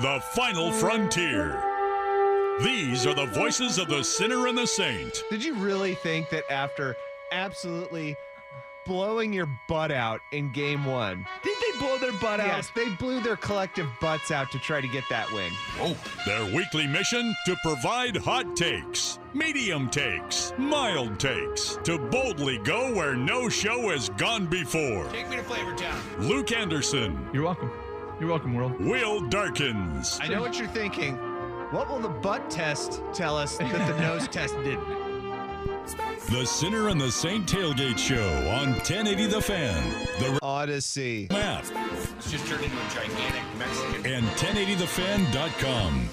The final frontier. These are the voices of the sinner and the saint. Did you really think that after absolutely blowing your butt out in game one, did they blow their butt out? Yes, they blew their collective butts out to try to get that win. Oh, their weekly mission to provide hot takes, medium takes, mild takes, to boldly go where no show has gone before. Take me to Flavor Town. Luke Anderson, You're welcome. You're welcome, world. Will Darkins, I know what you're thinking. What will the butt test tell us that the nose test didn't? the sinner and the saint tailgate show on 1080 The Fan, the Odyssey. map, It's just turned into a gigantic Mexican. and 1080thefan.com.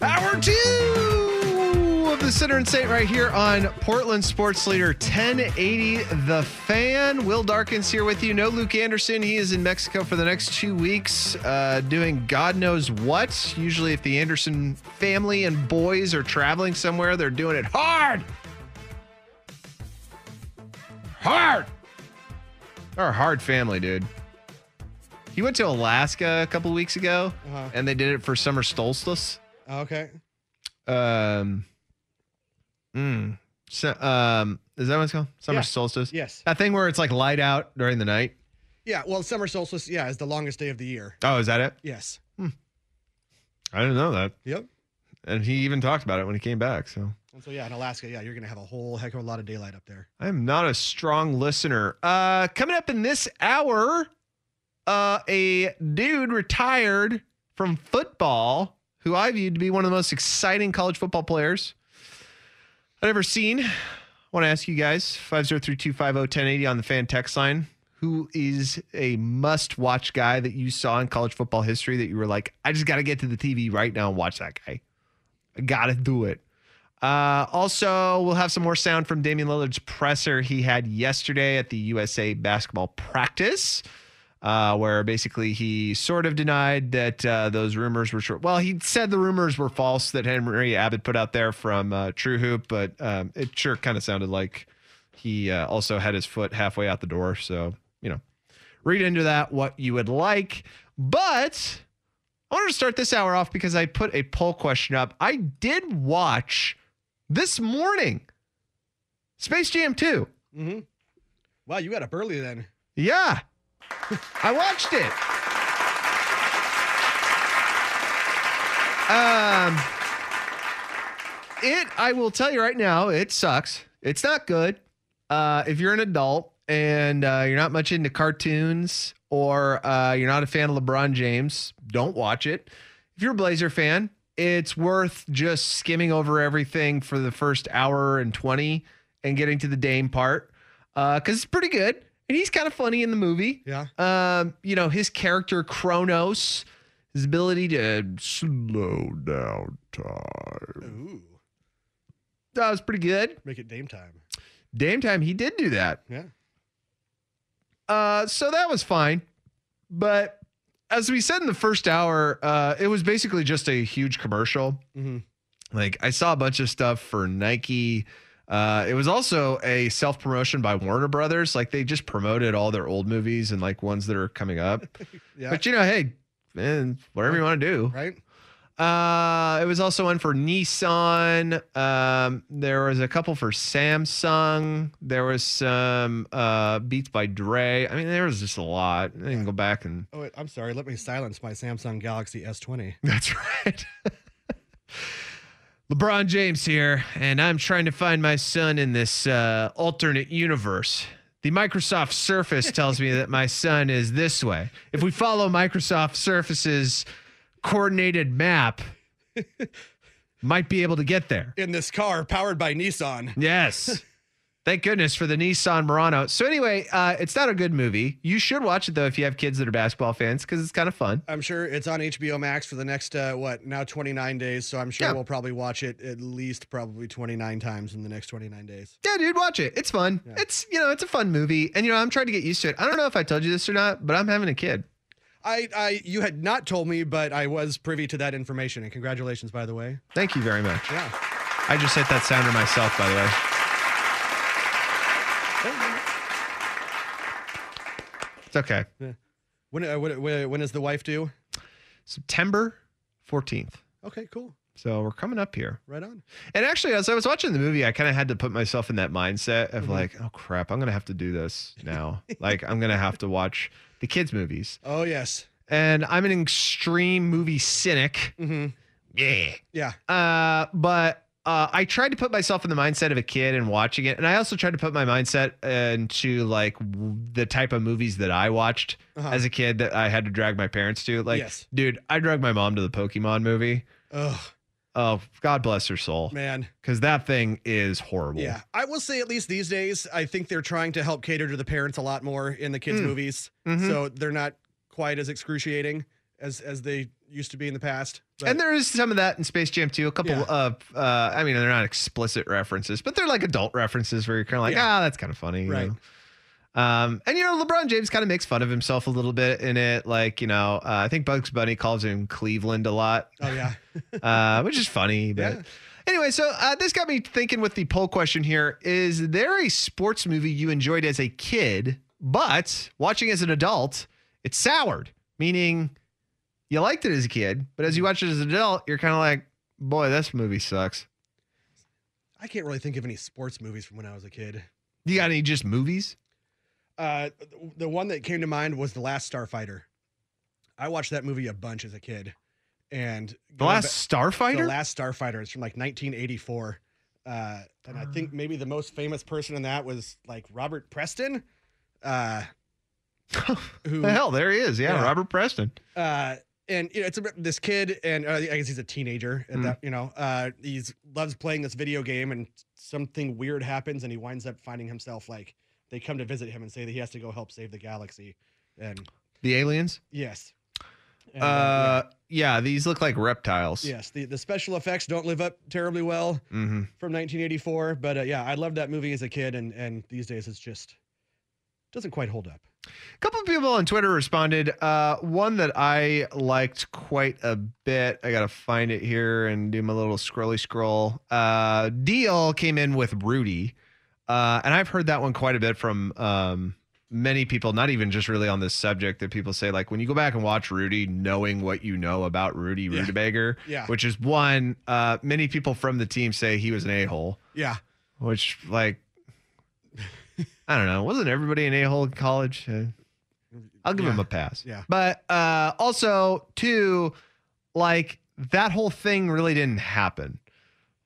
Hour two of the Sinner and Saint right here on Portland Sports Leader 1080 The Fan. Will Darkins here with you. No Luke Anderson. He is in Mexico for the next two weeks uh, doing God knows what. Usually, if the Anderson family and boys are traveling somewhere, they're doing it hard. Hard. They're a hard family, dude. He went to Alaska a couple weeks ago Uh-huh. and they did it for summer solstice. Okay. Um, mm, so, um, is that what it's called? Summer Yeah. solstice? Yes. That thing where it's like light out during the night? Yeah. Well, summer solstice, yeah, is the longest day of the year. Oh, is that it? Yes. Hmm. I didn't know that. Yep. And he even talked about it when he came back. So And so, yeah, in Alaska, yeah, you're going to have a whole heck of a lot of daylight up there. I am not a strong listener. Uh, coming up in this hour, uh, a dude retired from football who I viewed to be one of the most exciting college football players I've ever seen. I want to ask you guys 503 250 1080 on the fan text line. Who is a must watch guy that you saw in college football history that you were like, I just got to get to the TV right now and watch that guy? I got to do it. Uh, also, we'll have some more sound from Damian Lillard's presser he had yesterday at the USA basketball practice, uh, where basically he sort of denied that uh, those rumors were true. Well, he said the rumors were false that Henry Abbott put out there from uh, True Hoop, but um, it sure kind of sounded like he uh, also had his foot halfway out the door. So, you know, read into that what you would like. But I wanted to start this hour off because I put a poll question up. I did watch this morning Space Jam 2. Mm-hmm. Wow, you got up early then. Yeah. I watched it. Um it I will tell you right now, it sucks. It's not good. Uh if you're an adult and uh, you're not much into cartoons or uh, you're not a fan of LeBron James, don't watch it. If you're a Blazer fan, it's worth just skimming over everything for the first hour and 20 and getting to the Dame part because it's pretty good. And he's kind of funny in the movie. Yeah. Um, you know, his character Chronos, his ability to slow down time. Ooh. That was pretty good. Make it Dame time. Dame time, he did do that. Yeah. Uh, so that was fine. But as we said in the first hour, uh, it was basically just a huge commercial. Mm-hmm. Like I saw a bunch of stuff for Nike. Uh, it was also a self promotion by Warner Brothers. Like they just promoted all their old movies and like ones that are coming up. Yeah. But you know, hey, man, whatever you want to do. right? Uh, it was also one for Nissan. Um, there was a couple for Samsung. There was some uh, Beats by Dre. I mean, there was just a lot. I can go back and Oh, wait, I'm sorry. Let me silence my Samsung Galaxy S20. That's right. LeBron James here, and I'm trying to find my son in this uh, alternate universe. The Microsoft Surface tells me that my son is this way. If we follow Microsoft Surface's coordinated map, might be able to get there. In this car powered by Nissan. Yes. Thank goodness for the Nissan Murano. So anyway, uh, it's not a good movie. You should watch it though if you have kids that are basketball fans because it's kind of fun. I'm sure it's on HBO Max for the next uh, what now 29 days. So I'm sure Yeah. we'll probably watch it at least probably 29 times in the next 29 days. Yeah, dude, watch it. It's fun. It's you know, it's a fun movie, and you know, I'm trying to get used to it. I don't know if I told you this or not, but I'm having a kid. I, I, you had not told me, but I was privy to that information. And congratulations, by the way. Thank you very much. Yeah. I just hit that sounder myself, by the way. It's okay. Yeah. When, uh, when, when is the wife due? September 14th. Okay, cool. So we're coming up here. Right on. And actually, as I was watching the movie, I kind of had to put myself in that mindset of Mm-hmm. like, oh crap, I'm gonna have to do this now. like, I'm gonna have to watch the kids' movies. Oh yes. And I'm an extreme movie cynic. Mm-hmm. Yeah. Yeah. Uh, but uh, I tried to put myself in the mindset of a kid and watching it, and I also tried to put my mindset into like w- the type of movies that I watched Uh-huh. as a kid that I had to drag my parents to. Like, Yes. dude, I dragged my mom to the Pokemon movie. Oh Oh, God bless her soul, man. because that thing is horrible. Yeah. I will say at least these days, I think they're trying to help cater to the parents a lot more in the kids' Mm. movies. Mhm. So they're not quite as excruciating as as they used to be in the past. But and there is some of that in Space Jam too. A couple Yeah. of, uh, I mean, they're not explicit references, but they're like adult references where you're kind of like, Yeah. ah, that's kind of funny, Right. know? Um, and you know, LeBron James kind of makes fun of himself a little bit in it. Like, you know, uh, I think Bugs Bunny calls him Cleveland a lot, oh yeah. uh, which is funny. But Yeah. anyway, so uh, this got me thinking with the poll question here: Is there a sports movie you enjoyed as a kid, but watching as an adult, it's soured? Meaning, you liked it as a kid, but as you watch it as an adult, you're kind of like, boy, this movie sucks. I can't really think of any sports movies from when I was a kid. You got any just movies? Uh, the one that came to mind was The Last Starfighter. I watched that movie a bunch as a kid, and The Last ba- Starfighter? The Last Starfighter. It's from like 1984, uh, and I think maybe the most famous person in that was like Robert Preston, uh, who the hell, there he is. Yeah, Yeah. Robert Preston. uh, and you know, it's about this kid, and uh, I guess he's a teenager. And Mm. that you know, uh, he's loves playing this video game, and something weird happens, and he winds up finding himself like they come to visit him and say that he has to go help save the galaxy. And The aliens? yes, And, Uh, yeah, these look like reptiles. yes, the the special effects don't live up terribly well Mm-hmm. from 1984, but uh, yeah, I loved that movie as a kid, and and these days it's just doesn't quite hold up. A couple of people on Twitter responded. Uh, one that I liked quite a bit. I gotta find it here and do my little scrolly scroll. Uh, Deal came in with Rudy, uh, and I've heard that one quite a bit from um, many people. Not even just really on this subject. That people say like when you go back and watch Rudy, knowing what you know about Rudy Yeah. Ruettiger, Yeah. which is one. Uh, many people from the team say he was an a hole, Yeah, which like. I don't know. Wasn't everybody an a hole in college? Uh, I'll give Yeah. him a pass. Yeah. But uh also too, like that whole thing really didn't happen.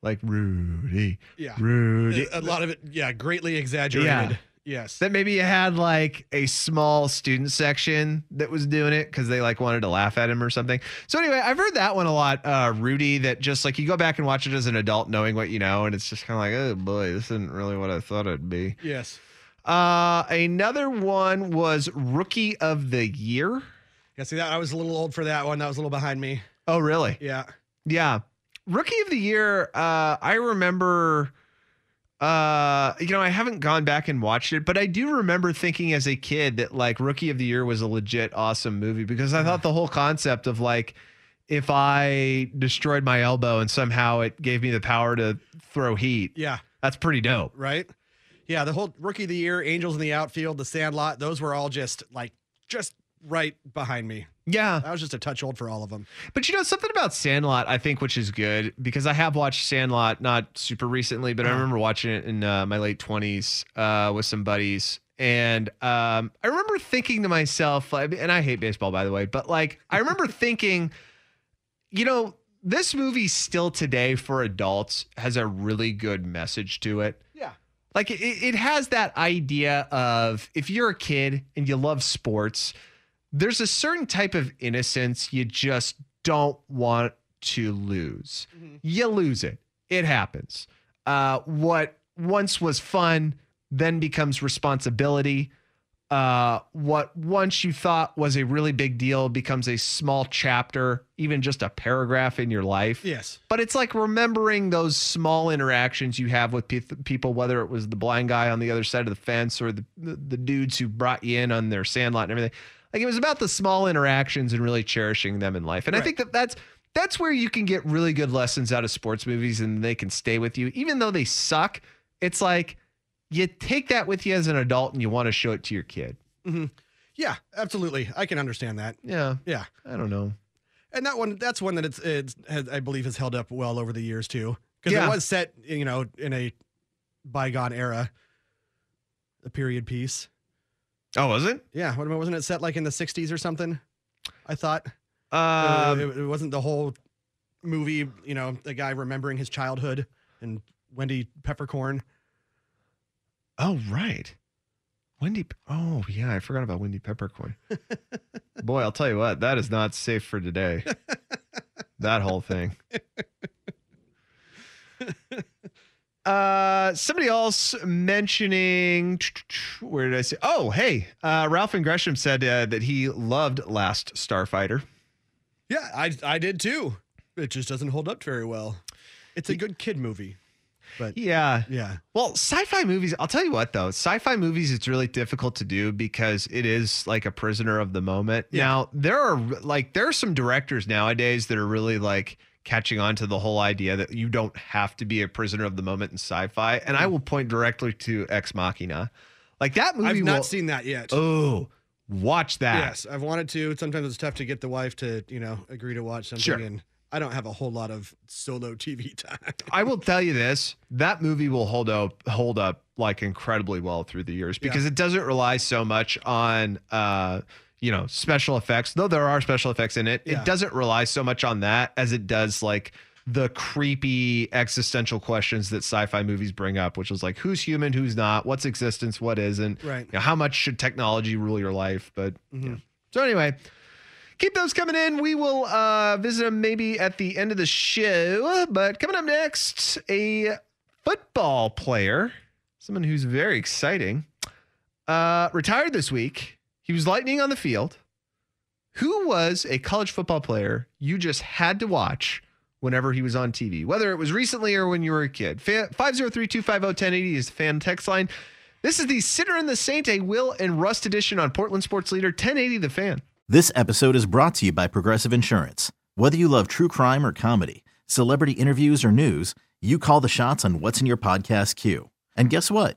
Like Rudy, yeah. Rudy. A lot of it, yeah, greatly exaggerated. Yeah. Yes. That maybe you had like a small student section that was doing it because they like wanted to laugh at him or something. So anyway, I've heard that one a lot, uh, Rudy. That just like you go back and watch it as an adult, knowing what you know, and it's just kind of like, oh boy, this isn't really what I thought it'd be. yes. Uh, another one was Rookie of the Year. Yeah. See that I was a little old for that one. That was a little behind me. Oh, really? Yeah. Yeah. Rookie of the year, uh, I remember uh, you know, I haven't gone back and watched it, but I do remember thinking as a kid that like Rookie of the Year was a legit awesome movie because I thought the whole concept of like if I destroyed my elbow and somehow it gave me the power to throw heat, Yeah. that's pretty dope. Right. Yeah. The whole rookie of the year, Angels in the outfield, the Sandlot, those were all just like just right behind me. Yeah. I was just a touch old for all of them. But you know something about Sandlot, I think, which is good because I have watched Sandlot not super recently, but I remember watching it in uh, my late twenties uh, with some buddies, and um, I remember thinking to myself, like- and I hate baseball by the way, but like I remember thinking, you know, this movie still today for adults has a really good message to it. Yeah. Like it, it has that idea of if you're a kid and you love sports, there's a certain type of innocence you just don't want to lose. You lose it. It happens. Uh, what once was fun then becomes responsibility. Uh, what once you thought was a really big deal becomes a small chapter, even just a paragraph in your life. Yes. But it's like remembering those small interactions you have with pe- people, whether it was the blind guy on the other side of the fence or the, the, the dudes who brought you in on their sandlot and everything. Like it was about the small interactions and really cherishing them in life. And I think that that's that's where you can get really good lessons out of sports movies and they can stay with you, even though they suck. It's like you take that with you as an adult and you want to show it to your kid. Mm-hmm. Yeah, absolutely. I can understand that. Yeah, Yeah. I don't know. And that one, that's one that it's, it's has, I believe has held up well over the years too. Because Yeah. it was set, you know, in a bygone era, a period piece. Oh, was it? Yeah. What wasn't it set like in the 60s or something? I thought. Um, it, it wasn't the whole movie, you know, the guy remembering his childhood and Wendy Peppercorn. Oh, right. Wendy. Oh, yeah. I forgot about Wendy Peppercorn. Boy, I'll tell you what, that is not safe for today. that whole thing. Uh, somebody else mentioning where did I say? Oh, hey, uh, Ralph and Gresham said uh, that he loved Last Starfighter. Yeah, I I did too. It just doesn't hold up very well. It's a good kid movie, but Yeah, yeah, Well, sci-fi movies, I'll tell you what though, sci-fi movies it's really difficult to do because it is like a prisoner of the moment. Yeah. Now, there are like there are some directors nowadays that are really like catching on to the whole idea that you don't have to be a prisoner of the moment in sci-fi, and I will point directly to Ex Machina. Like that movie I've not will- seen that yet. Oh, watch that. Yes, I've wanted to. Sometimes it's tough to get the wife to, you know, agree to watch something, Sure. and I don't have a whole lot of solo TV time. I will tell you this: that movie will hold up, hold up like incredibly well through the years because it doesn't rely so much on, uh, you know, special effects. Though there are special effects in it, Yeah. it doesn't rely so much on that as it does like the creepy existential questions that sci-fi movies bring up, which is like who's human, who's not, what's existence, what isn't, Right. You know, how much should technology rule your life? But Mm-hmm. yeah. so anyway keep those coming in. We will uh, visit them maybe at the end of the show. But coming up next, a football player, someone who's very exciting, uh, retired this week. He was lightning on the field. Who was a college football player you just had to watch whenever he was on TV, whether it was recently or when you were a kid? 503 250 1080 is the fan text line. This is the Sinner and the Saint, a Will and Rust edition on Portland Sports Leader 1080 The Fan. This episode is brought to you by Progressive Insurance. Whether you love true crime or comedy, celebrity interviews or news, you call the shots on what's in your podcast queue. And guess what?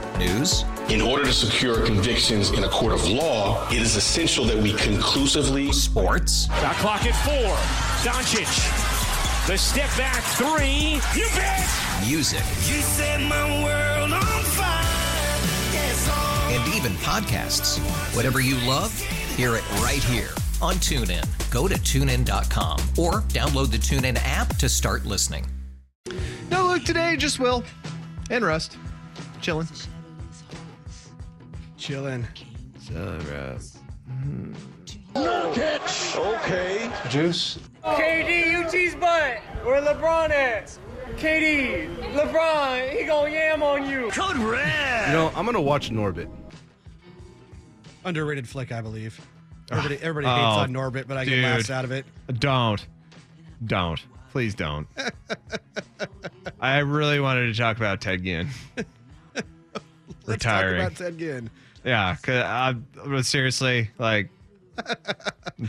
News, In order to secure convictions in a court of law, it is essential that we conclusively sports, Got clock at four. Doncic. The step back three. You bet. music, You set my world on fire. Yes, and even podcasts. Whatever you love, hear it right here on TuneIn. Go to tunein.com or download the TuneIn app to start listening. No Luke today, just Will and Rust. Chilling. Chilling. So, Okay. Juice. KD, you cheese butt. Where LeBron at? KD, LeBron, he gonna yam on you. Code red. You know, I'm gonna watch Norbit. Underrated flick, I believe. Everybody, ah. everybody Oh, hates on oh, Norbit, but I dude. get laughs out of it. Don't. Don't. Please don't. I really wanted to talk about Ted Ginn. Let's Retiring. talk about Ted Ginn. Yeah, cause I was seriously like,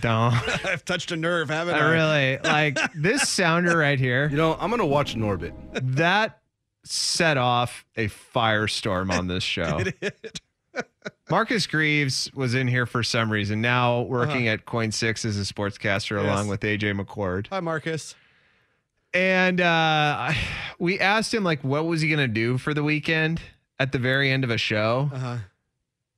don't. I've touched a nerve, haven't I? I really like this sounder right here. You know, I'm gonna watch Norbit. That set off a firestorm on this show. Marcus Greaves was in here for some reason. Now working at KOIN Six as a sportscaster Uh-huh. Yes. along with AJ McCord. Hi, Marcus. And uh, we asked him like, what was he gonna do for the weekend at the very end of a show? Uh huh.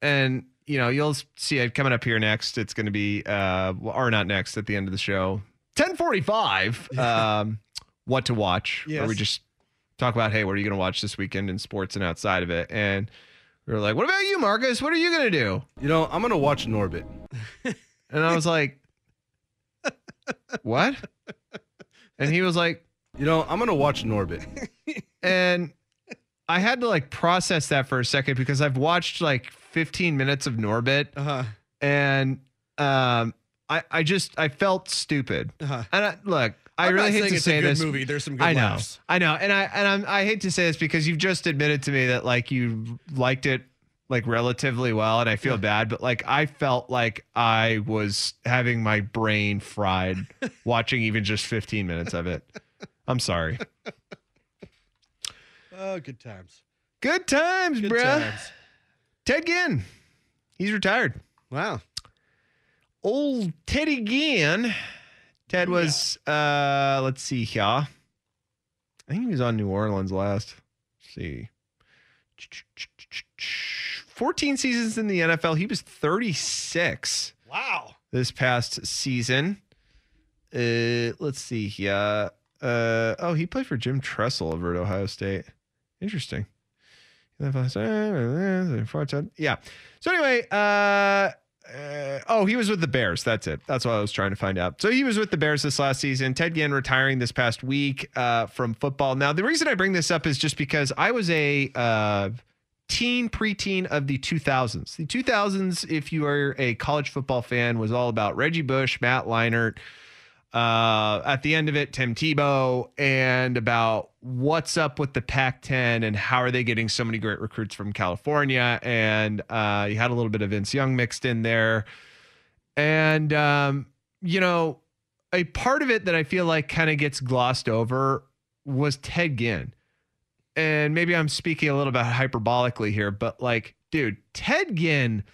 And you know you'll see it coming up here next. It's going to be uh or not next at the end of the show. 1045 um what to watch. Where we just talk about hey what are you going to watch this weekend in sports and outside of it? And we are like what about you marcus? What are you going to do? You know, I'm gonna watch Norbit. and i was like what? And he was like You know, I'm gonna watch Norbit. and I had to like process that for a second because I've watched like 15 minutes of Norbit Uh huh. and um I I just I felt stupid. Uh huh. And I, look, I I'm really hate to say a good this. movie. There's some good I know, laughs. I know, and I and I'm, I hate to say this because you've just admitted to me that like you liked it like relatively well, and I feel bad, but like I felt like I was having my brain fried watching even just 15 minutes of it. I'm sorry. Oh, good times. Good times, Good bruh. times. Ted Ginn, he's retired. Wow. Old Teddy Ginn. Ted was uh let's see here. I think he was on New Orleans last. Let's see. 14 seasons in the NFL. He was 36 Wow. this past season. Uh let's see here. Uh oh, he played for Jim Tressel over at Ohio State. Interesting. Yeah. So anyway, uh uh, oh, he was with the Bears. That's it. That's what I was trying to find out. So he was with the Bears this last season. Ted Ginn retiring this past week uh, from football. Now, the reason I bring this up is just because I was a uh, teen, preteen of the 2000s. The 2000s, if you are a college football fan, was all about Reggie Bush, Matt Leinart. Uh, at the end of it, Tim Tebow, and about what's up with the Pac 10 and how are they getting so many great recruits from California. And uh, you had a little bit of Vince Young mixed in there. And, um, you know, a part of it that I feel like kind of gets glossed over was Ted Ginn. And maybe I'm speaking a little bit hyperbolically here, but like, dude, Ted Ginn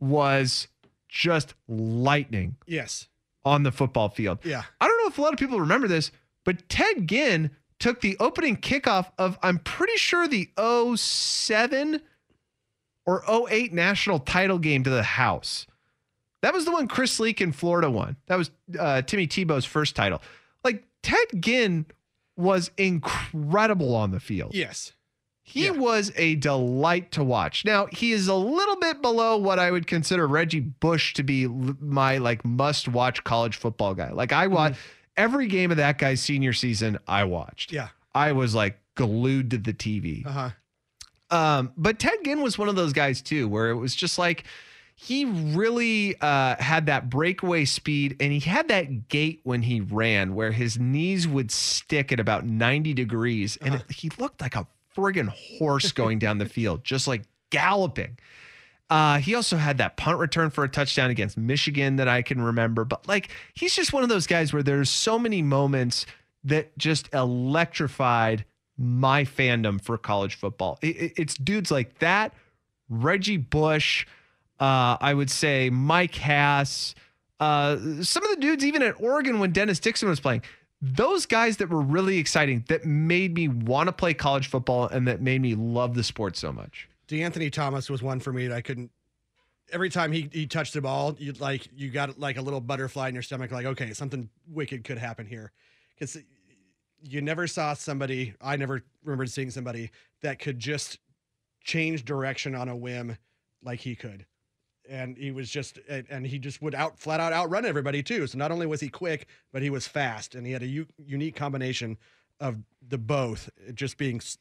was just lightning Yes. On the football field. Yeah. I don't know if a lot of people remember this, but Ted Ginn took the opening kickoff of, I'm pretty sure, the 07 or 08 national title game to the house. That was the one Chris Leak in Florida won. That was uh, Timmy Tebow's first title. Like, Ted Ginn was incredible on the field. Yes. He was a delight to watch. Now, he is a little bit below what I would consider Reggie Bush to be my like must watch college football guy. Like I watched every game of that guy's senior season I watched. Yeah. I was like glued to the TV. Uh huh. Um, but Ted Ginn was one of those guys too, where it was just like he really uh, had that breakaway speed and he had that gait when he ran where his knees would stick at about 90 degrees and it, he looked like a friggin' horse going down the field, just like galloping. Uh, he also had that punt return for a touchdown against Michigan that I can remember. But like, he's just one of those guys where there's so many moments that just electrified my fandom for college football. It- it- it's dudes like that, Reggie Bush, uh, I would say Mike Hass, uh, some of the dudes even at Oregon when Dennis Dixon was playing. Those guys that were really exciting that made me want to play college football and that made me love the sport so much. De'Anthony Thomas was one for me that I couldn't. Every time he, he touched the ball, you like you got like a little butterfly in your stomach, like okay, something wicked could happen here, because you never saw somebody. I never remembered seeing somebody that could just change direction on a whim like he could, and he was just and he just would out flat out outrun everybody too. So not only was he quick, but he was fast, and he had a u- unique combination of the both just being s-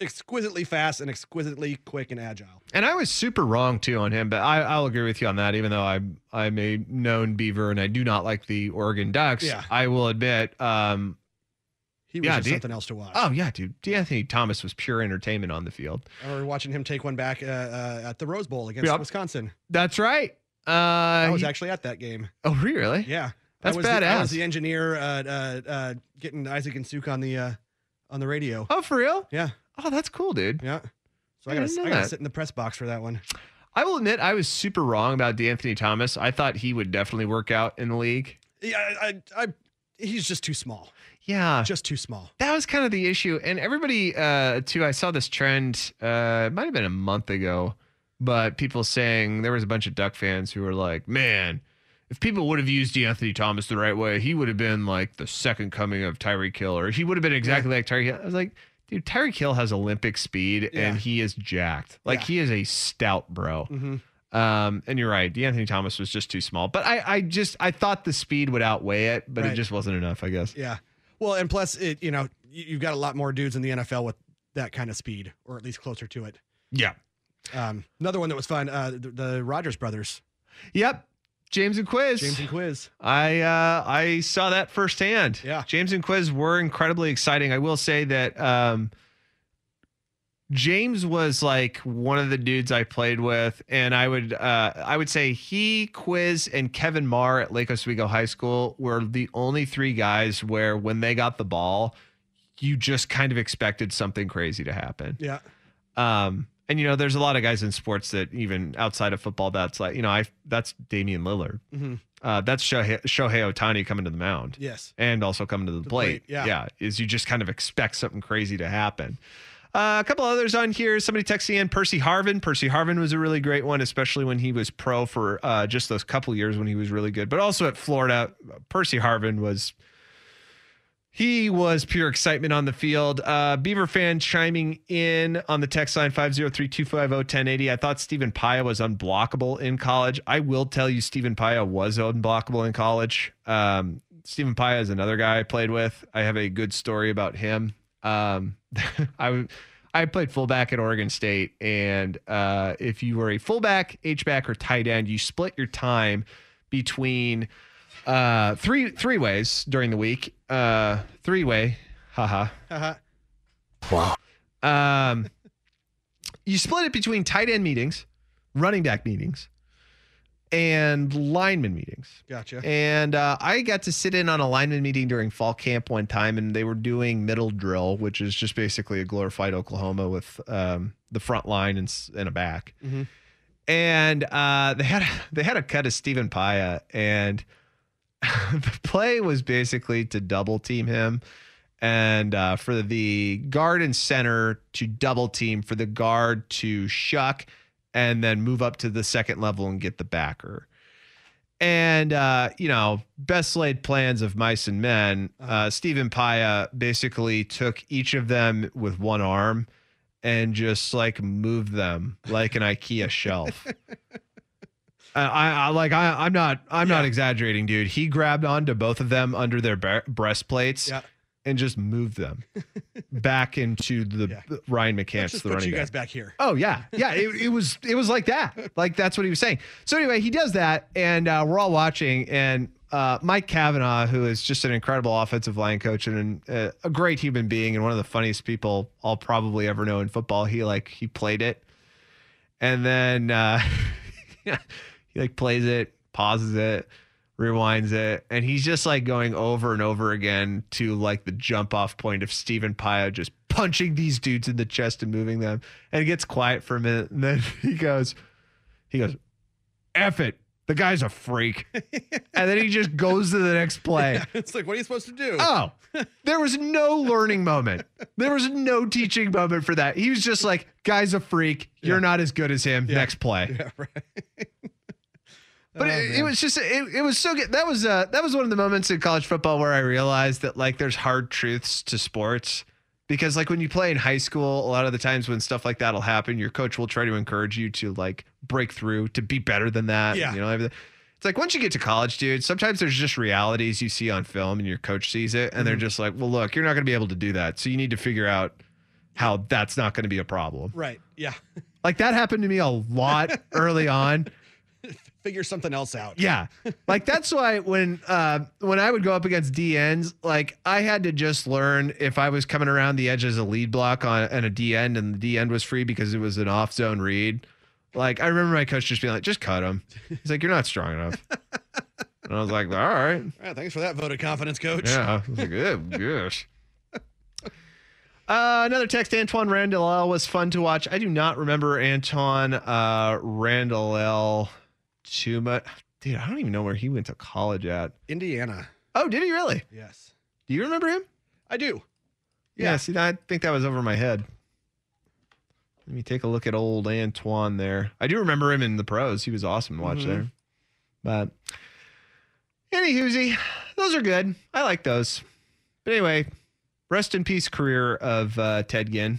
exquisitely fast and exquisitely quick and agile. And I was super wrong too on him, but I, I'll agree with you on that. Even though I'm I'm a known Beaver and I do not like the Oregon Ducks, Yeah. I will admit. Um, He was Yeah, dude. something else to watch. oh yeah, dude, De'Anthony Thomas was pure entertainment on the field. Or watching him take one back uh, uh, at the Rose Bowl against Yep. Wisconsin. That's right. Uh, I was he- actually at that game. oh really? Yeah, That's I was The, I was the engineer uh, uh, uh, getting Isaac and Suk on the uh, on the radio. Oh for real? Yeah, Oh, that's cool, dude. yeah. So I I gotta, I gotta sit in the press box for that one. I will admit I was super wrong about De'Anthony Thomas. I thought he would definitely work out in the league. Yeah, I, I, I he's just too small. Yeah, Just too small. that was kind of the issue. And everybody, uh, too, I saw this trend, uh, it might have been a month ago, but people saying there was a bunch of Duck fans who were like, man, if people would have used De'Anthony Thomas the right way, he would have been like the second coming of Tyreek Hill, or he would have been exactly like Tyreek Hill. I was like, dude, Tyreek Hill has Olympic speed Yeah. and he is jacked. Like Yeah. he is a stout bro. Mhm. Um, and you're right, De'Anthony Thomas was just too small. But I, I just I thought the speed would outweigh it, but it just wasn't enough, I guess. Yeah. Well, and plus, it you know you- you've got a lot more dudes in the NFL with that kind of speed, or at least closer to it. Yeah. Um, another one that was fun, uh, the, the Rodgers brothers, Yep. James and Quiz. James and Quiz. I uh, I saw that firsthand. Yeah. James and Quiz were incredibly exciting. I will say that um, James was like one of the dudes I played with, and I would uh, I would say he, Quiz, and Kevin Marr at Lake Oswego High School were the only three guys where when they got the ball, you just kind of expected something crazy to happen. Yeah. Um, and you know, there's a lot of guys in sports that even outside of football, that's like, you know, I that's Damian Lillard. Mhm. Uh, that's Shohei, Shohei Ohtani coming to the mound. Yes. And also coming to the, plate. plate, yeah. Yeah. Is you just kind of expect something crazy to happen. Uh, a couple others on here. Somebody texting in Percy Harvin. Percy Harvin was a really great one, especially when he was pro for uh, just those couple years when he was really good. But also at Florida, Percy Harvin was he was pure excitement on the field. Uh, Beaver fan chiming in on the text line 503 250 1080. I thought Stephen Paea was unblockable in college. I will tell you, Stephen Paea was unblockable in college. Um, Stephen Paea is another guy I played with. I have a good story about him. Um, I I played fullback at Oregon State, and uh, if you were a fullback, H back, or tight end, you split your time between uh, three three ways during the week. Uh, three way, haha. Uh-huh. Um, you split it between tight end meetings, running back meetings, and lineman meetings. Gotcha. And uh, I got to sit in on a lineman meeting during fall camp one time, and they were doing middle drill, which is just basically a glorified Oklahoma with um, the front line and, and a back. Mhm. And uh, they had they had a cut of Stephen Paea, and the play was basically to double team him, and uh, for the guard and center to double team, for the guard to shuck, and then move up to the second level and get the backer. And uh, you know, best laid plans of mice and men. Uh, Stephen Paea basically took each of them with one arm and just like moved them like an IKEA shelf. I, I, like I, I'm not I'm not exaggerating, dude. He grabbed onto both of them under their bre- breastplates Yeah. And just move them back into the Yeah. Ryan McCants, the running you guys back here. Oh yeah, yeah. It, it was it was like that. Like that's what he was saying. So anyway, he does that, and uh, we're all watching. And uh, Mike Cavanaugh, who is just an incredible offensive line coach and uh, a great human being, and one of the funniest people I'll probably ever know in football. He like he played it, and then uh, he like plays it, pauses it, rewinds it, and he's just like going over and over again to like the jump off point of Stephen Paea just punching these dudes in the chest and moving them. And it gets quiet for a minute, and then he goes, he goes, F it. The guy's a freak. and then he just goes to the next play. it's like, what are you supposed to do? Oh, there was no learning moment. There was no teaching moment for that. He was just like, guy's a freak. You're Yeah. not as good as him. Yeah. Next play. Yeah, right. But Oh, it, it was just it, it was so good. That was uh that was one of the moments in college football where I realized that like there's hard truths to sports because like when you play in high school, a lot of the times when stuff like that'll happen, your coach will try to encourage you to like break through to be better than that. Yeah. You know, everything. It's like once you get to college, dude, sometimes there's just realities you see on film and your coach sees it and they're Mhm. just like, well, look, you're not going to be able to do that. So you need to figure out how that's not going to be a problem. Right. Yeah. Like that happened to me a lot early on. Figure something else out. Yeah. Like that's why when uh when I would go up against DNs, like I had to just learn if I was coming around the edge as a lead block on and a D end and the D end was free because it was an off zone read. Like I remember my coach just being like, just cut him. He's like, You're not strong enough. And I was like, all right. All right, thanks for that vote of confidence, coach. Yeah. I was like, oh, gosh. Uh, another text, Antoine Randall was fun to watch. I do not remember Antoine uh, Randall too much. Dude, I don't even know where he went to college at. Indiana. Oh, did he really? Yes. Do you remember him? I do. Yeah. see, I think that was over my head. Let me take a look at old Antoine there. I do remember him in the pros. He was awesome to watch Mhm. there. But any hoozy, those are good. I like those. But anyway, rest in peace career of uh, Ted Ginn.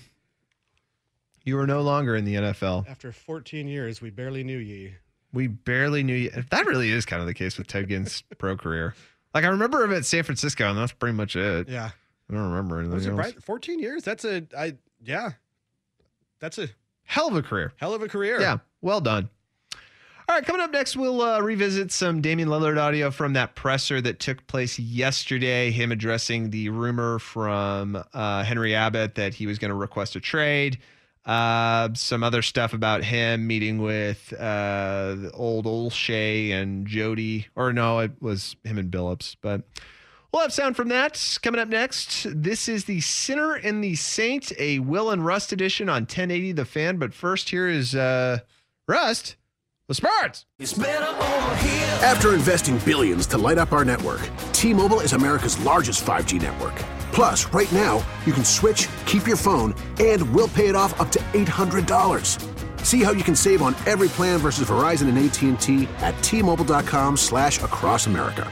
You are no longer in the NFL. After 14 years, we barely knew ye. We barely knew you. That really is kind of the case with Ted Ginn's pro career. Like I remember him at San Francisco, and that's pretty much it. Yeah. I don't remember anything Was it else. right? 14 years? That's a, I, yeah. That's a Hell of a career. hell of a career. Yeah, well done. All right, coming up next, we'll uh, revisit some Damian Lillard audio from that presser that took place yesterday. Him addressing the rumor from uh, Henry Abbott that he was going to request a trade. Uh, some other stuff about him meeting with uh, old Olshey and Jody, or no, it was him and Billups. But we'll have sound from that coming up next. This is the Sinner and the Saint, a Will and Rust edition on 1080 The Fan. But first, here is uh, Rust with Sparks. After investing billions to light up our network, T-Mobile is America's largest 5G network. Plus, right now, you can switch, keep your phone, and we'll pay it off up to $800. See how you can save on every plan versus Verizon and AT&T at T-Mobile.com slash across America.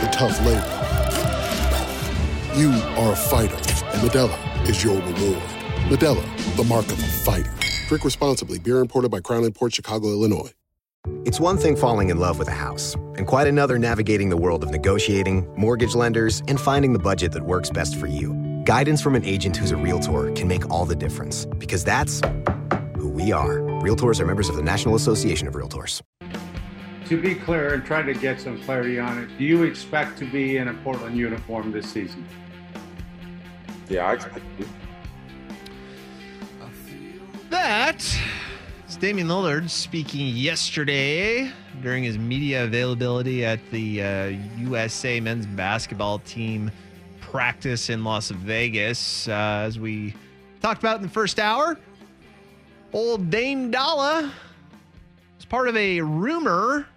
tough labor. You are a fighter, and Modelo is your reward. Modelo, the mark of a fighter. Drink responsibly. Beer imported by Crown Port Chicago, Illinois. It's one thing falling in love with a house, and quite another navigating the world of negotiating, mortgage lenders, and finding the budget that works best for you. Guidance from an agent who's a realtor can make all the difference, because that's who we are. Realtors are members of the National Association of Realtors. To be clear and try to get some clarity on it, do you expect to be in a Portland uniform this season? Yeah, I expect to. That is Damian Lillard speaking yesterday during his media availability at the uh, USA men's basketball team practice in Las Vegas. Uh, as we talked about in the first hour, old Dame Dolla is part of a rumor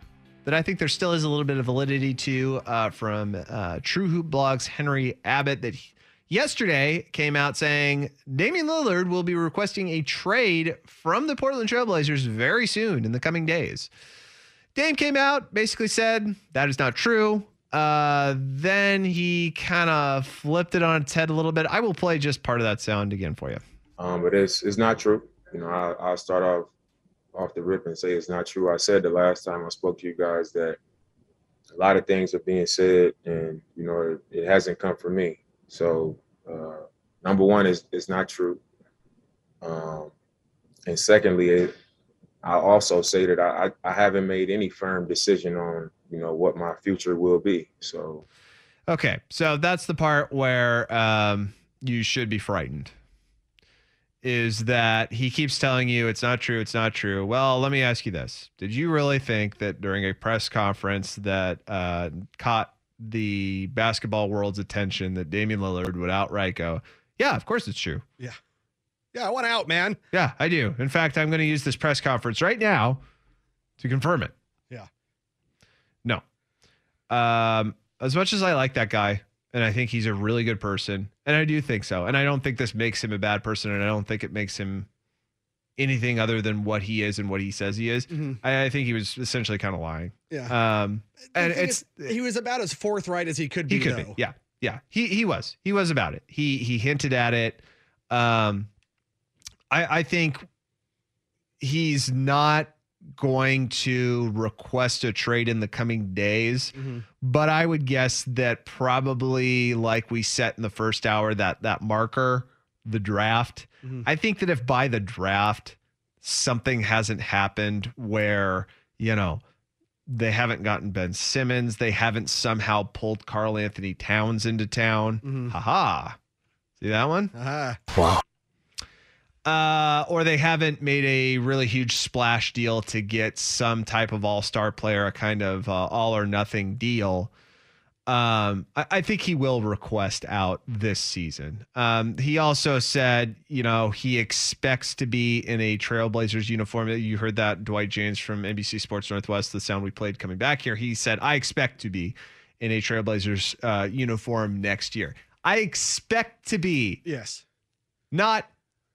that I think there still is a little bit of validity to uh, from uh, True Hoop Blog's Henry Abbott that he, yesterday came out saying Damian Lillard will be requesting a trade from the Portland Trailblazers very soon in the coming days. Dame came out, basically said that is not true. Uh, then he kind of flipped it on its head a little bit. I will play just part of that sound again for you. Um, but it's it's not true. You know, I, I'll start off off the rip and say it's not true. I said the last time I spoke to you guys that a lot of things are being said, and you know, it, it hasn't come from me. So, uh, number one is it's not true. Um, and secondly, it, I also say that I, I haven't made any firm decision on you know what my future will be. So, Okay, so that's the part where um, you should be frightened. Is that he keeps telling you it's not true, it's not true. Well, let me ask you this: Did you really think that during a press conference that uh, caught the basketball world's attention that Damian Lillard would outright go, "Yeah, of course it's true." Yeah. Yeah, I want out, man. Yeah, I do. In fact, I'm going to use this press conference right now to confirm it. Yeah. No. Um, as much as I like that guy, and I think he's a really good person, and I do think so, and I don't think this makes him a bad person, and I don't think it makes him anything other than what he is and what he says he is. Mhm. I, I think he was essentially kind of lying. Yeah. Um, and it's is, he was about as forthright as he could be. he could though. be. Yeah. Yeah. He he was. He was about it. He he hinted at it. Um I I think he's not going to request a trade in the coming days. Mhm. But I would guess that probably like we set in the first hour that that marker, the draft. Mhm. I think that if by the draft something hasn't happened where, you know, they haven't gotten Ben Simmons, they haven't somehow pulled Karl-Anthony Towns into town. Mhm. Haha. See that one? Ah, Wow. Uh, or they haven't made a really huge splash deal to get some type of all-star player, a kind of uh, all or nothing deal. Um, I, I think he will request out this season. Um, he also said, you know, he expects to be in a Trailblazers uniform. You heard that Dwight Jaynes from NBC Sports Northwest, the sound we played coming back here. He said, I expect to be in a Trailblazers uh, uniform next year. I expect to be yes. not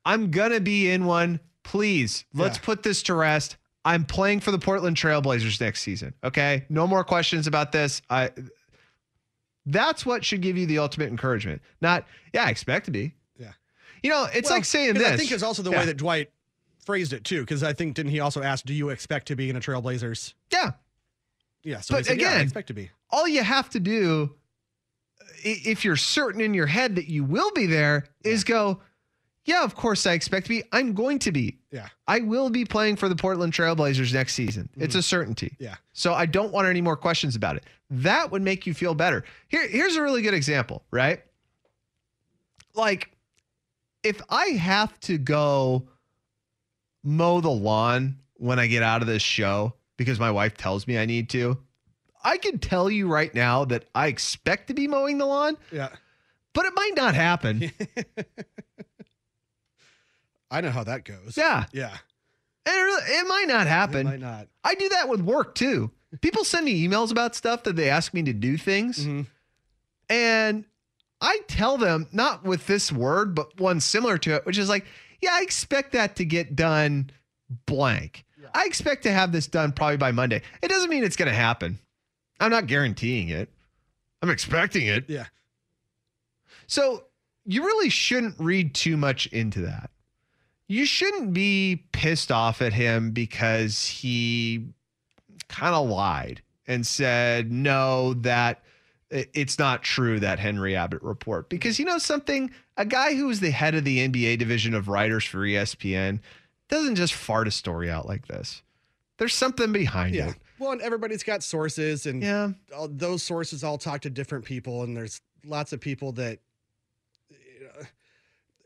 I'm gonna be in one. Please, let's Yeah. put this to rest. I'm playing for the Portland Trailblazers next season. Okay, no more questions about this. I. That's what should give you the ultimate encouragement. Not, yeah, I expect to be. Yeah. You know, it's Well, like saying this. I think it's also the Yeah. way that Dwight phrased it too, because I think didn't he also ask, "Do you expect to be in a Trailblazers?" Yeah. Yeah. So But said, yeah, I again, expect to be. all you have to do if you're certain in your head that you will be there is go yeah of course i expect to be i'm going to be Yeah. i will be playing for the portland trailblazers next season it's mm. a certainty Yeah. so i don't want any more questions about it that would make you feel better here here's a really good example right like if i have to go mow the lawn when i get out of this show because my wife tells me i need to I can tell you right now that I expect to be mowing the lawn, Yeah. but it might not happen. I know how that goes. Yeah. Yeah. And it, really, it might not happen. It might not. I do that with work too. People send me emails about stuff that they ask me to do things. Mm-hmm. And I tell them, not with this word, but one similar to it, which is like, yeah, I expect that to get done blank. I expect to have this done probably by Monday. It doesn't mean it's going to happen. I'm not guaranteeing it. I'm expecting it. Yeah. So you really shouldn't read too much into that. You shouldn't be pissed off at him because he kind of lied and said, no, that it's not true, that Henry Abbott report. Because you know something? A guy who is the head of the NBA division of writers for ESPN doesn't just fart a story out like this. There's something behind Yeah. it. Well, and everybody's got sources, and Yeah. all, those sources all talk to different people, and there's lots of people that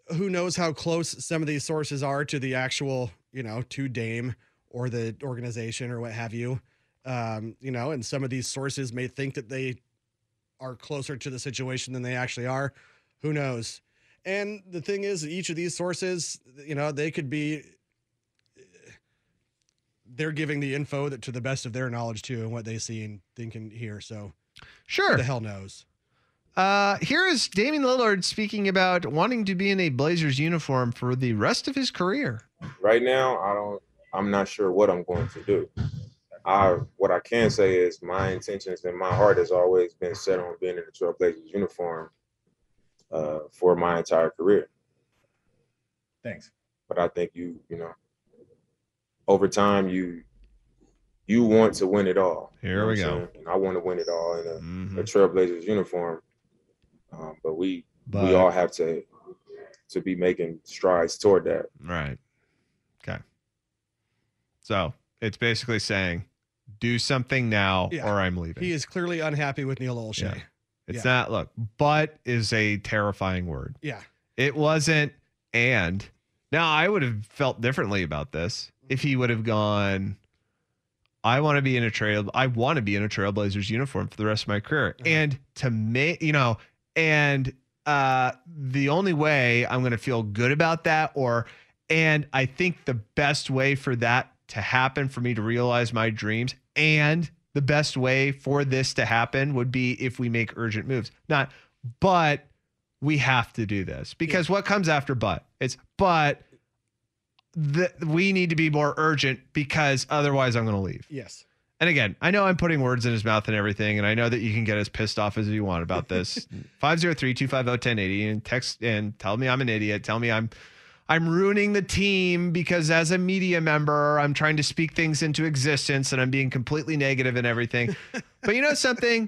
who knows how close some of these sources are to the actual, you know, to Dame or the organization or what have you. Um, you know, and some of these sources may think that they are closer to the situation than they actually are. Who knows? And the thing is, each of these sources, you know, they could be they're giving the info that to the best of their knowledge too and what they see and think and hear. So Sure. who the hell knows? Uh, here is Damian Lillard speaking about wanting to be in a Blazers uniform for the rest of his career. Right now, I don't. I'm not sure what I'm going to do. I what I can say is my intentions and my heart has always been set on being in the Trailblazers uniform uh, for my entire career. Thanks. But I think you, you know, over time you you want to win it all. Here we I'm go. saying? And I want to win it all in a, Mhm. a Trailblazers uniform. Um, but we But- we all have to to be making strides toward that. Right. Okay. So it's basically saying, do something now Yeah. or I'm leaving. He is clearly unhappy with Neil Olshey. Yeah. It's Yeah. not, look, but is a terrifying word. Yeah. It wasn't, and now I would have felt differently about this if he would have gone, I want to be in a trail, I want to be in a Trailblazers uniform for the rest of my career. And to make, you know, and uh the only way I'm going to feel good about that or and I think the best way for that to happen for me to realize my dreams and the best way for this to happen would be if we make urgent moves. Not, but we have to do this because what comes after but? It's but the, we need to be more urgent because otherwise I'm going to leave. Yes. And again, I know I'm putting words in his mouth and everything, and I know that you can get as pissed off as you want about this. 503-250-1080 and text and tell me I'm an idiot. Tell me I'm I'm ruining the team because as a media member, I'm trying to speak things into existence and I'm being completely negative and everything. but you know something?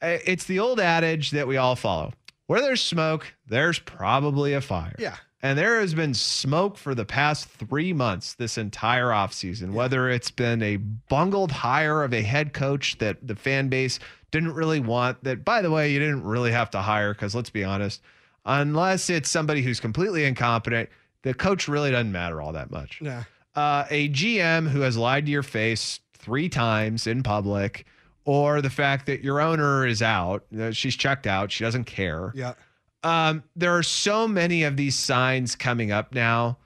It's the old adage that we all follow. Where there's smoke, there's probably a fire. Yeah. And there has been smoke for the past three months this entire offseason, whether it's been a bungled hire of a head coach that the fan base didn't really want, that, by the way, you didn't really have to hire, because let's be honest, unless it's somebody who's completely incompetent, the coach really doesn't matter all that much. Yeah. Uh, a GM who has lied to your face three times in public, or the fact that your owner is out, she's checked out, she doesn't care. Yeah. Um, there are so many of these signs coming up now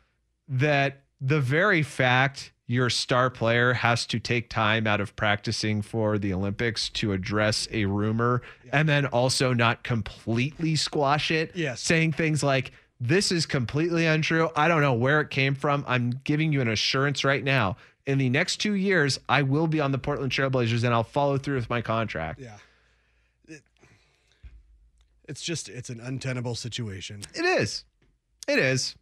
that the very fact your star player has to take time out of practicing for the Olympics to address a rumor and then also not completely squash it. Yes. Saying things like, this is completely untrue. I don't know where it came from. I'm giving you an assurance right now. In the next two years, I will be on the Portland Trailblazers and I'll follow through with my contract. Yeah. It- it's just it's an untenable situation. It is. It is.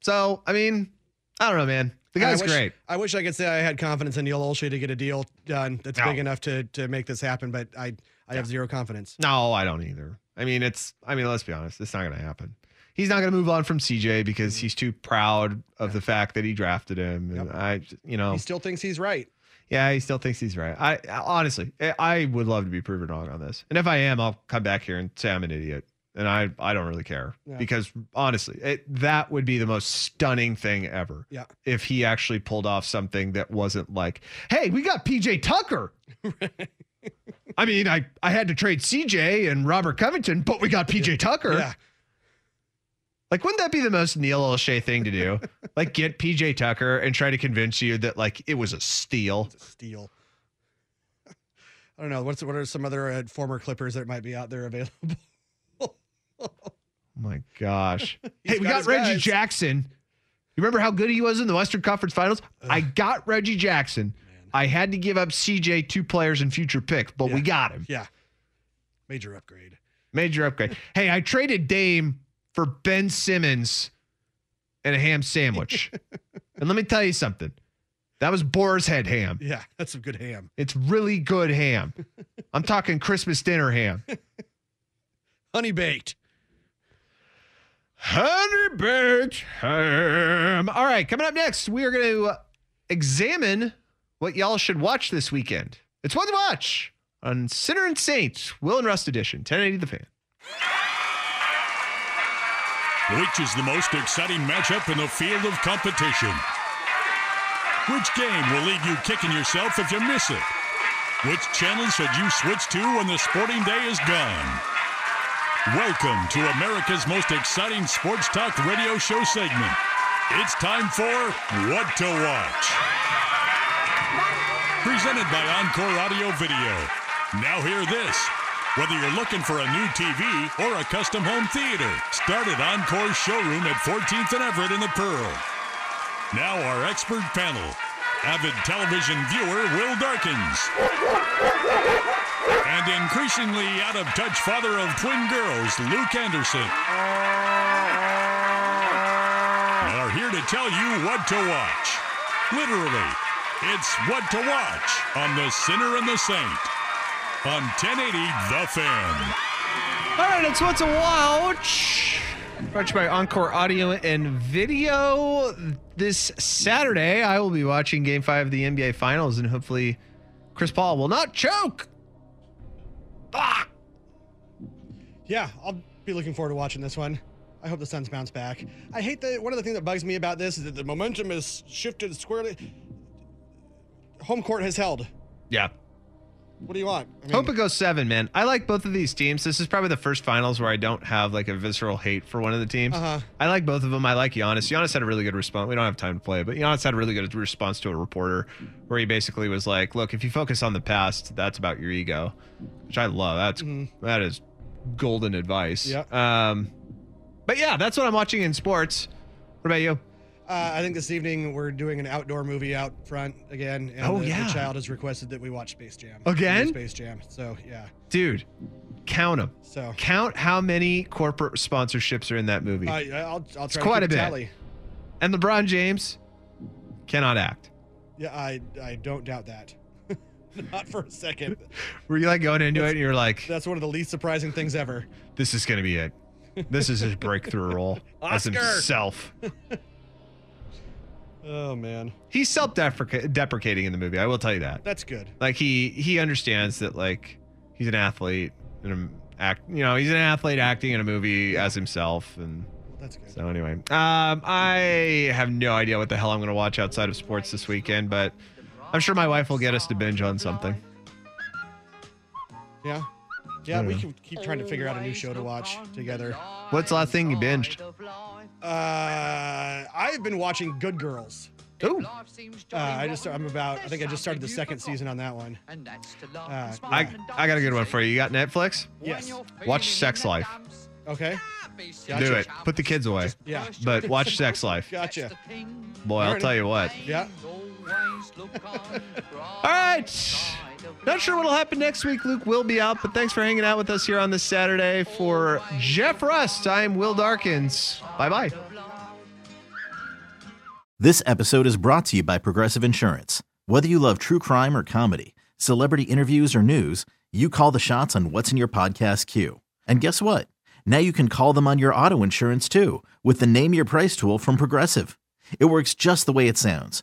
So, I mean, I don't know, man. The guy's I wish, great. I wish I could say I had confidence in Neil Olshey to get a deal done that's No. big enough to to make this happen, but I I have zero confidence. No, I don't either. I mean, it's, I mean, let's be honest, it's not going to happen. He's not going to move on from CJ because mm-hmm. he's too proud of the fact that he drafted him. And I, you know, He still thinks he's right. Yeah, he still thinks he's right. I honestly, I- I would love to be proven wrong on this. And if I am, I'll come back here and say I'm an idiot. And I, I don't really care Yeah. because honestly, it, that would be the most stunning thing ever. Yeah. If he actually pulled off something that wasn't like, hey, we got PJ Tucker. I mean, I, I had to trade CJ and Robert Covington, but we got PJ Tucker. Yeah. Like, wouldn't that be the most Neil Olshey thing to do? like, get PJ Tucker and try to convince you that like it was a steal. A Steal. I don't know. What's what are some other uh, former Clippers that might be out there available? Oh my gosh. Hey, we got got Reggie guys. Jackson. You remember how good he was in the Western Conference Finals? I got Reggie Jackson. I had to give up CJ two players and future picks, but we got him. Yeah. Major upgrade. Major upgrade. hey, I traded Dame for Ben Simmons and a ham sandwich. and let me tell you something. That was Boar's Head ham. Yeah, that's some good ham. It's really good ham. I'm talking Christmas dinner ham. Honey baked. Honey baked ham. All right, coming up next, we are going to uh, examine what y'all should watch this weekend. It's what to watch on Sinner and Saint, Will and Rust edition, 1080 The Fan. Which is the most exciting matchup in the field of competition? Which game will leave you kicking yourself if you miss it? Which channel should you switch to when the sporting day is gone? Welcome to America's most exciting sports talk radio show segment. It's time for What to Watch. Presented by Encore Audio Video. Now hear this. Whether you're looking for a new TV or a custom home theater, start at Encore's showroom at 14th and Everett in the Pearl. Now our expert panel. Avid television viewer Will Darkins. And increasingly out of touch father of twin girls, Luke Anderson. Are here to tell you what to watch. Literally, it's what to watch on The Sinner and the Saint on 1080 The Fan. All right, it's What's a Watch. Brought to you by Encore Audio and Video. This Saturday, I will be watching Game 5 of the NBA Finals, and hopefully Chris Paul will not choke. Ah! Yeah, I'll be looking forward to watching this one. I hope the Suns bounce back. I hate that one of the things that bugs me about this is that the momentum is shifted squarely. Home court has held. Yeah. What do you want? I mean, Hope it goes seven, man. I like both of these teams. This is probably the first finals where I don't have like a visceral hate for one of the teams. Uh-huh. I like both of them. I like Giannis. Giannis had a really good response. We don't have time to play, but Giannis had a really good response to a reporter where he basically was like, "Look, if you focus on the past, that's about your ego," which I love. That's that is golden advice. Yeah. Um, but yeah, that's what I'm watching in sports. What about you? Uh, I think this evening we're doing an outdoor movie out front again. And Oh, the, yeah. the child has requested that we watch Space Jam. Again? Space Jam. So yeah. Dude, count them. So Count how many corporate sponsorships are in that movie. I, I'll I'll it's try quite a bit. tally. And LeBron James cannot act. Yeah, I I don't doubt that. Not for a second. Were you like going into it and you're like, That's one of the least surprising things ever. this is going to be it. This is his breakthrough role as Oscar! himself. Oh man, He's self-deprecating in the movie. I will tell you that. that's good. Like he he understands that like he's an athlete and an act. You know, he's an athlete acting in a movie as himself and. That's good. So anyway, um, I have no idea what the hell I'm going to watch outside of sports this weekend, but I'm sure my wife will get us to binge on something. Yeah. Yeah, we can keep trying to figure out a new show to watch together. What's the last thing you binged? Uh, I've been watching Good Girls. Ooh. Uh, I just I'm about I think I just started the second season on that one. Uh, I I got a good one for you. You got Netflix? yes. Watch Sex Life. Okay. Do it. Put the kids away. Yeah. But watch Sex Life. Gotcha. Boy, I'll tell you what. Yeah. All right. Not sure what'll happen next week. Luke will be out, but thanks for hanging out with us here on this Saturday. For Jeff Rust, I'm Will Darkins. Bye bye. This episode is brought to you by Progressive Insurance. Whether you love true crime or comedy, celebrity interviews or news, you call the shots on what's in your podcast queue. And guess what? Now you can call them on your auto insurance too with the Name Your Price tool from Progressive. It works just the way it sounds.